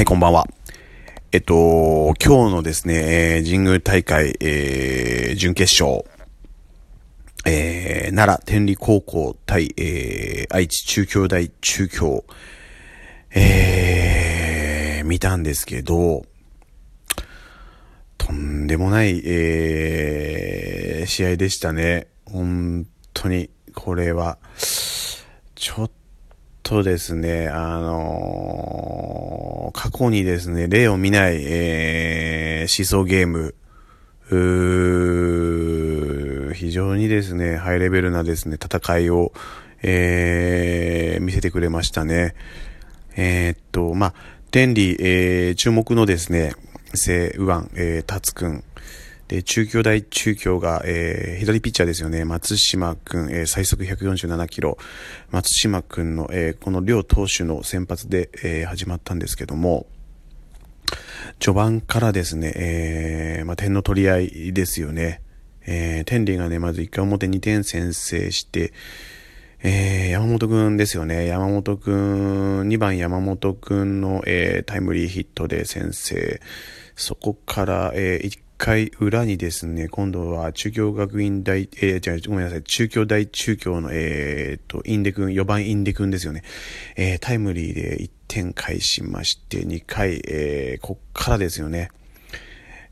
はい、こんばんは。えっと、今日のですね、えー、神宮大会、えー、準決勝、えー、奈良天理高校対、えー、愛知中京大中京、えー、見たんですけど、とんでもない、えー、試合でしたね。本当に、これは、ちょっとですね、あのー、過去にですね、例を見ない、えー、思想ゲーム、うー非常にですね、ハイレベルなですね、戦いを、えー、見せてくれましたね。えー、っと、まあ、天理、えー、注目のですね、セ・ウワン、えー、タツくん、で、中京大中京が、えー、左ピッチャーですよね。松島くん、えー、最速147キロ。松島くんの、えー、この両投手の先発で、えー、始まったんですけども、序盤からですね、えー、まあ、点の取り合いですよね。えー、天理がね、まず1回表2点先制して、えー、山本くんですよね。山本くん、2番山本くんの、えー、タイムリーヒットで先制。そこから、えー、回裏にですね、今度は中京学院大、えー、じゃごめんなさい、中京大中京の、えー、と、インデ君、4番インデ君ですよね。えー、タイムリーで1点返しまして、2回、えー、こっからですよね。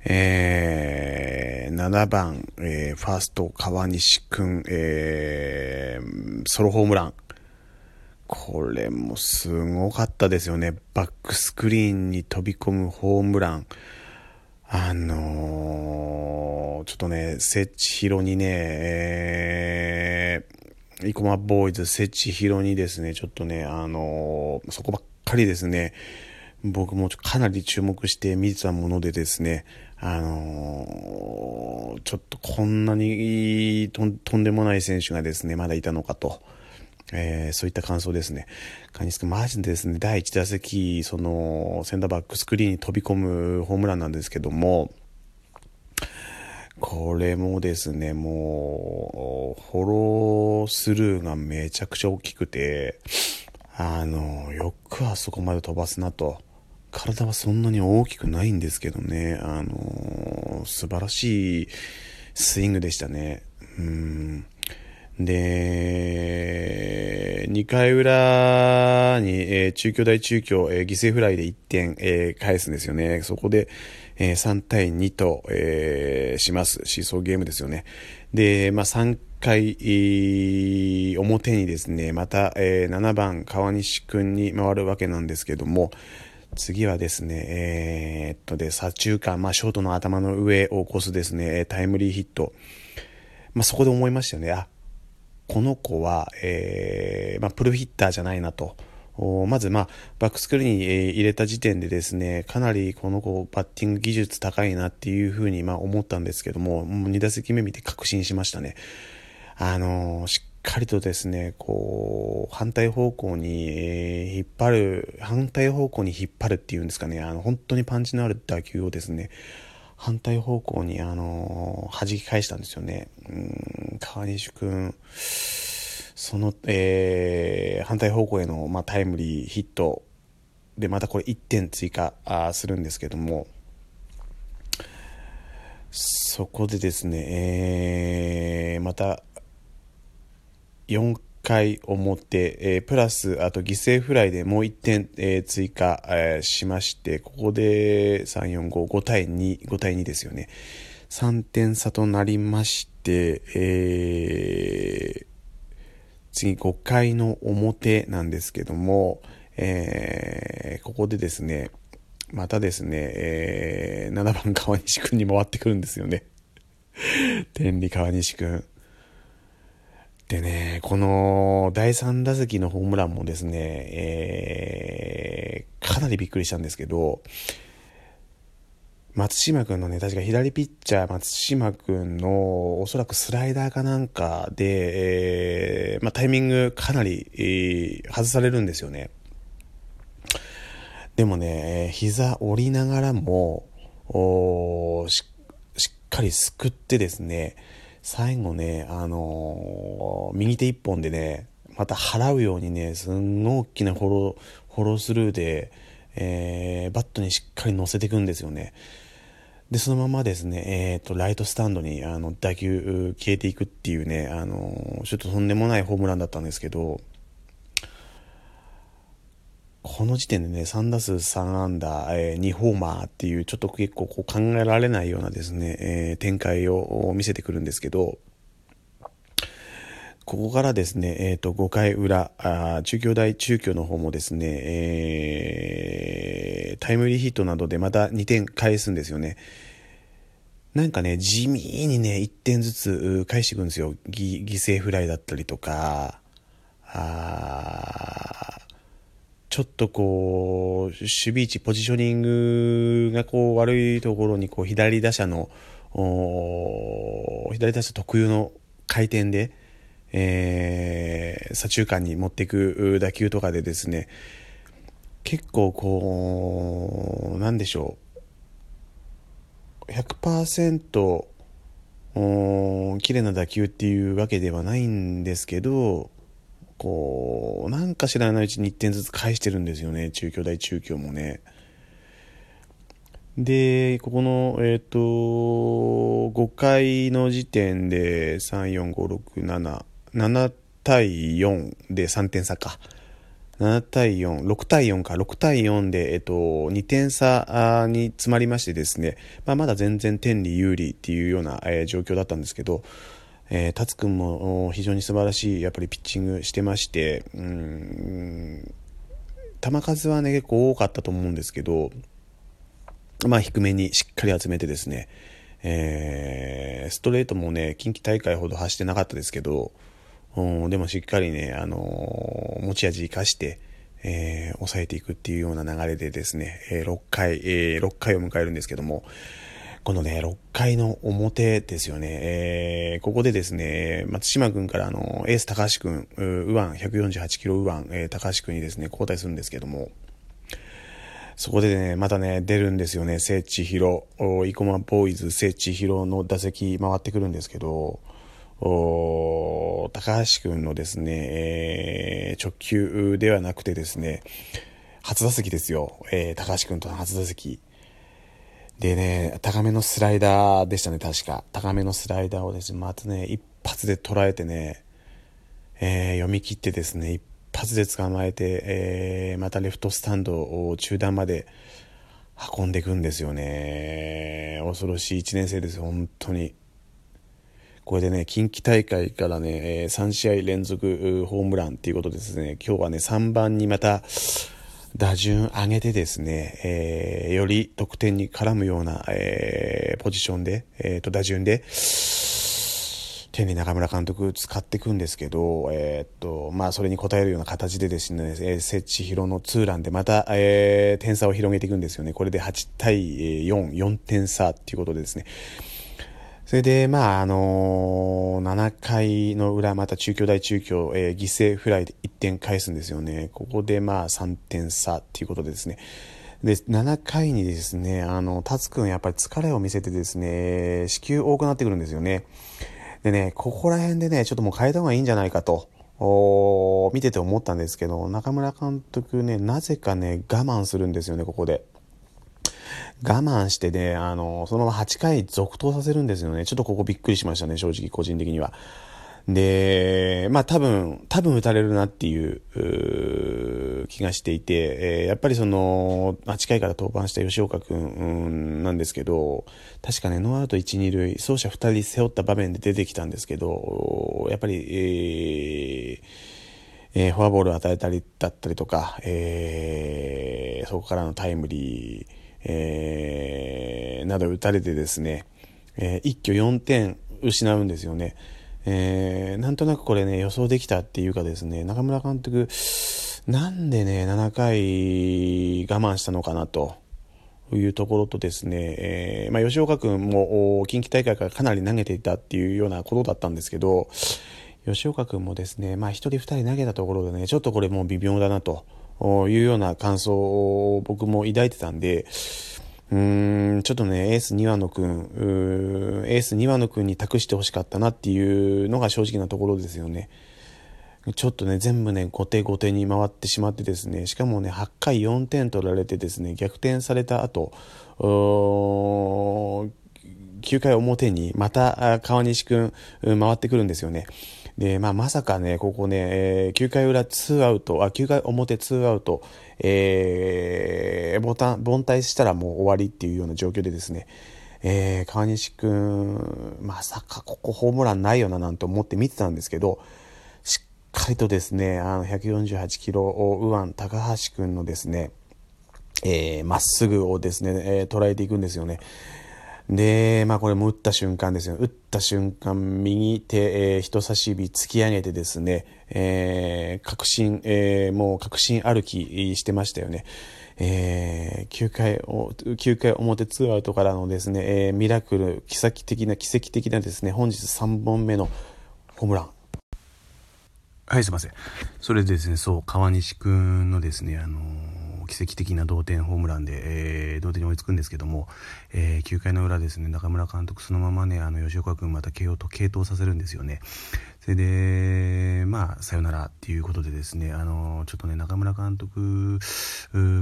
えー、7番、えー、ファースト川西君、えー、ソロホームラン。これもすごかったですよね。バックスクリーンに飛び込むホームラン。あのー、ちょっとね、セチヒロにね、えー、生駒ボーイズ、セチヒロにですね、ちょっとね、あのー、そこばっかりですね、僕もかなり注目して見てたものでですね、あのー、ちょっとこんなにとんでもない選手がですね、まだいたのかと。えー、そういった感想ですね。カニス君、マジでですね、第1打席、その、センターバックスクリーンに飛び込むホームランなんですけども、これもですね、もう、フォロースルーがめちゃくちゃ大きくて、あの、よくあそこまで飛ばすなと。体はそんなに大きくないんですけどね、あの、素晴らしいスイングでしたね。うんで、2回裏に、えー、中京大中京、えー、犠牲フライで1点、えー、返すんですよね。そこで、えー、3対2と、えー、します。シーソーゲームですよね。で、まあ、3回、表にですね、また、えー、7番川西くんに回るわけなんですけども、次はですね、えー、っとで、左中間、まあ、ショートの頭の上を起こすですね、タイムリーヒット。まあ、そこで思いましたよね。あ、この子は、えー、まあ、プルヒッターじゃないなと。まず、まあ、バックスクリーンに入れた時点でですね、かなりこの子、バッティング技術高いなっていうふうに、まあ、思ったんですけども、もう2打席目見て確信しましたね。あのー、しっかりとですね、こう、反対方向に、え引っ張る、反対方向に引っ張るっていうんですかね、あの、本当にパンチのある打球をですね、反対方向に、あのー、弾き返したんですよね。うん、川西くん、その、えー、反対方向への、まあ、タイムリーヒットで、またこれ1点追加あするんですけども、そこでですね、えー、また、4回表、えー、プラス、あと犠牲フライでもう1点、えー、追加、えー、しまして、ここで3、4、5、5対2、5対2ですよね。3点差となりまして、えー、次5回の表なんですけども、えー、ここでですね、またですね、えー、7番川西くんに回ってくるんですよね。天理川西くん。でね、この第3打席のホームランもですね、えー、かなりびっくりしたんですけど、松島君のね、確か左ピッチャー松島君のおそらくスライダーかなんかで、えー、まあ、タイミングかなり、えー、外されるんですよね。でもね、膝折りながらも、しっかりすくってですね、最後ね、あのー、右手一本でね、また払うようにね、すんごい大きなフォロー、フォロースルーで、えー、バットにしっかり乗せていくんですよね。で、そのままですね、えっ、ー、と、ライトスタンドに、あの、打球消えていくっていうね、あの、ちょっととんでもないホームランだったんですけど、この時点でね、3打数3安打、えー、2ホーマーっていう、ちょっと結構こう考えられないようなですね、えー、展開を見せてくるんですけど、ここからですね、えっ、ー、と、5回裏、あ中京大中京の方もですね、えー、タイムリーヒットなどでまた2点返すんですよね。なんかね、地味にね、1点ずつ返していくんですよ。犠牲フライだったりとか、あちょっとこう、守備位置、ポジショニングがこう悪いところにこう左打者の、左打者特有の回転で、えー、左中間に持っていく打球とかでですね、結構こう、なんでしょう、100%、綺麗な打球っていうわけではないんですけど、こう、なんか知らないうちに1点ずつ返してるんですよね、中京大中京もね。で、ここの、えっ、ー、と、5回の時点で、3、4、5、6、7、7対4で3点差か。7対4、6対4か、6対4で、えっと、2点差に詰まりましてですね、まあ、まだ全然天理有利っていうような、えー、状況だったんですけど、えー、達君も非常に素晴らしい、やっぱりピッチングしてまして、うん、球数はね、結構多かったと思うんですけど、まあ低めにしっかり集めてですね、えー、ストレートもね、近畿大会ほど走ってなかったですけど、うんでもしっかりね、あのー、持ち味生かして、えー、抑えていくっていうような流れでですね、えー、6回、えー、6回を迎えるんですけども、このね、6回の表ですよね、えー、ここでですね、松島君からあの、エース高橋君、右腕、148キロ右腕、えー、高橋君にですね、交代するんですけども、そこでね、またね、出るんですよね、聖地広、生駒ボーイズ聖地広の打席回ってくるんですけど、高橋君のですね、えー、直球ではなくてですね、初打席ですよ。えー、高橋君との初打席。でね、高めのスライダーでしたね、確か。高めのスライダーをですね、またね、一発で捉えてね、えー、読み切ってですね、一発で捕まえて、えー、またレフトスタンドを中段まで運んでいくんですよね。恐ろしい1年生です、本当に。これでね、近畿大会からね、3試合連続ホームランっていうことですね、今日はね、3番にまた、打順上げてですね、えー、より得点に絡むような、えー、ポジションで、えー、と、打順で、手に中村監督使っていくんですけど、えー、っと、まあ、それに応えるような形でですね、えー、設置広のツーランでまた、えー、点差を広げていくんですよね。これで8対4、4点差っていうことでですね、それで、まあ、あのー、7回の裏、また中京大中京、えー、犠牲フライで1点返すんですよね。ここで、まあ、3点差っていうことでですね。で、7回にですね、あの、達くんやっぱり疲れを見せてですね、支給多くなってくるんですよね。でね、ここら辺でね、ちょっともう変えた方がいいんじゃないかと、お見てて思ったんですけど、中村監督ね、なぜかね、我慢するんですよね、ここで。我慢してね、あの、そのまま8回続投させるんですよね。ちょっとここびっくりしましたね、正直、個人的には。で、まあ多分、多分打たれるなっていう、う気がしていて、えー、やっぱりその、8回から登板した吉岡君、うん、なんですけど、確かね、ノーアウト1、2塁、走者2人背負った場面で出てきたんですけど、やっぱり、えー、えー、フォアボールを与えたりだったりとか、えー、そこからのタイムリー、えー、など打たれてですね、えー、一挙4点失うんですよね。えー、なんとなくこれね、予想できたっていうかですね、中村監督、なんでね、7回我慢したのかなと。いうところとですね、えー、まあ、吉岡君も近畿大会からかなり投げていたっていうようなことだったんですけど、吉岡君もですね、まあ、1人2人投げたところでね、ちょっとこれもう微妙だなと。いうような感想を僕も抱いてたんで、うーん、ちょっとね、エース庭野くん、エース庭野くんに託してほしかったなっていうのが正直なところですよね。ちょっとね、全部ね、後手後手に回ってしまってですね、しかもね、8回4点取られてですね、逆転された後、9回表にまた川西くん回ってくるんですよね。で、まあ、まさかね、ここね、えー、9回裏2アウト、あ、9回表2アウト、えー、ボタン、凡退したらもう終わりっていうような状況でですね、えー、川西くん、まさかここホームランないよななんて思って見てたんですけど、しっかりとですね、あの、148キロ右腕高橋くんのですね、えー、まっすぐをですね、え、捉えていくんですよね。で、まあこれも打った瞬間ですよ。打った瞬間、右手、えー、人差し指突き上げてですね、えー、確信、えー、もう確信歩きしてましたよね。えー、9回、9回表ツーアウトからのですね、えー、ミラクル、奇跡的な、奇跡的なですね、本日3本目のホームラン。はい、すいません。それでですね、そう、川西くんのですね、あのー奇跡的な同点ホームランで、えー、同点に追いつくんですけども、えー、9回の裏ですね、中村監督そのままね、あの、吉岡君また継投、継投させるんですよね。それで、まあ、さよならっていうことでですね、あの、ちょっとね、中村監督、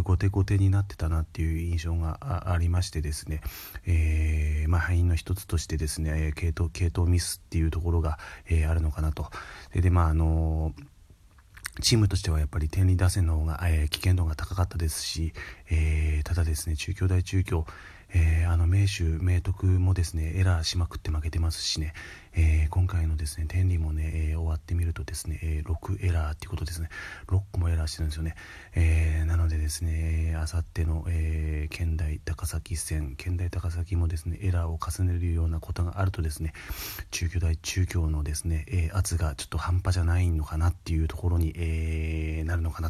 後手後手になってたなっていう印象がありましてですね、えー、まあ、敗因の一つとしてですね、系統、系統ミスっていうところが、えー、あるのかなと。で、でまあ、あのチームとしてはやっぱり天理打線の方が、えー、危険度が高かったですし、えー、ただですね、中京大中京、えー、あの名手、明徳もですねエラーしまくって負けてますしね、えー、今回のですね天理もね、えー、終わってみるとですね、え6エラーっていうことですね、6個もエラーしてるんですよね、えなのでですね、あさっての、え県大高崎戦、県大高崎もですねエラーを重ねるようなことがあるとですね、中京大中京のですね、え圧がちょっと半端じゃないのかなっていうところに、えなるのかなと。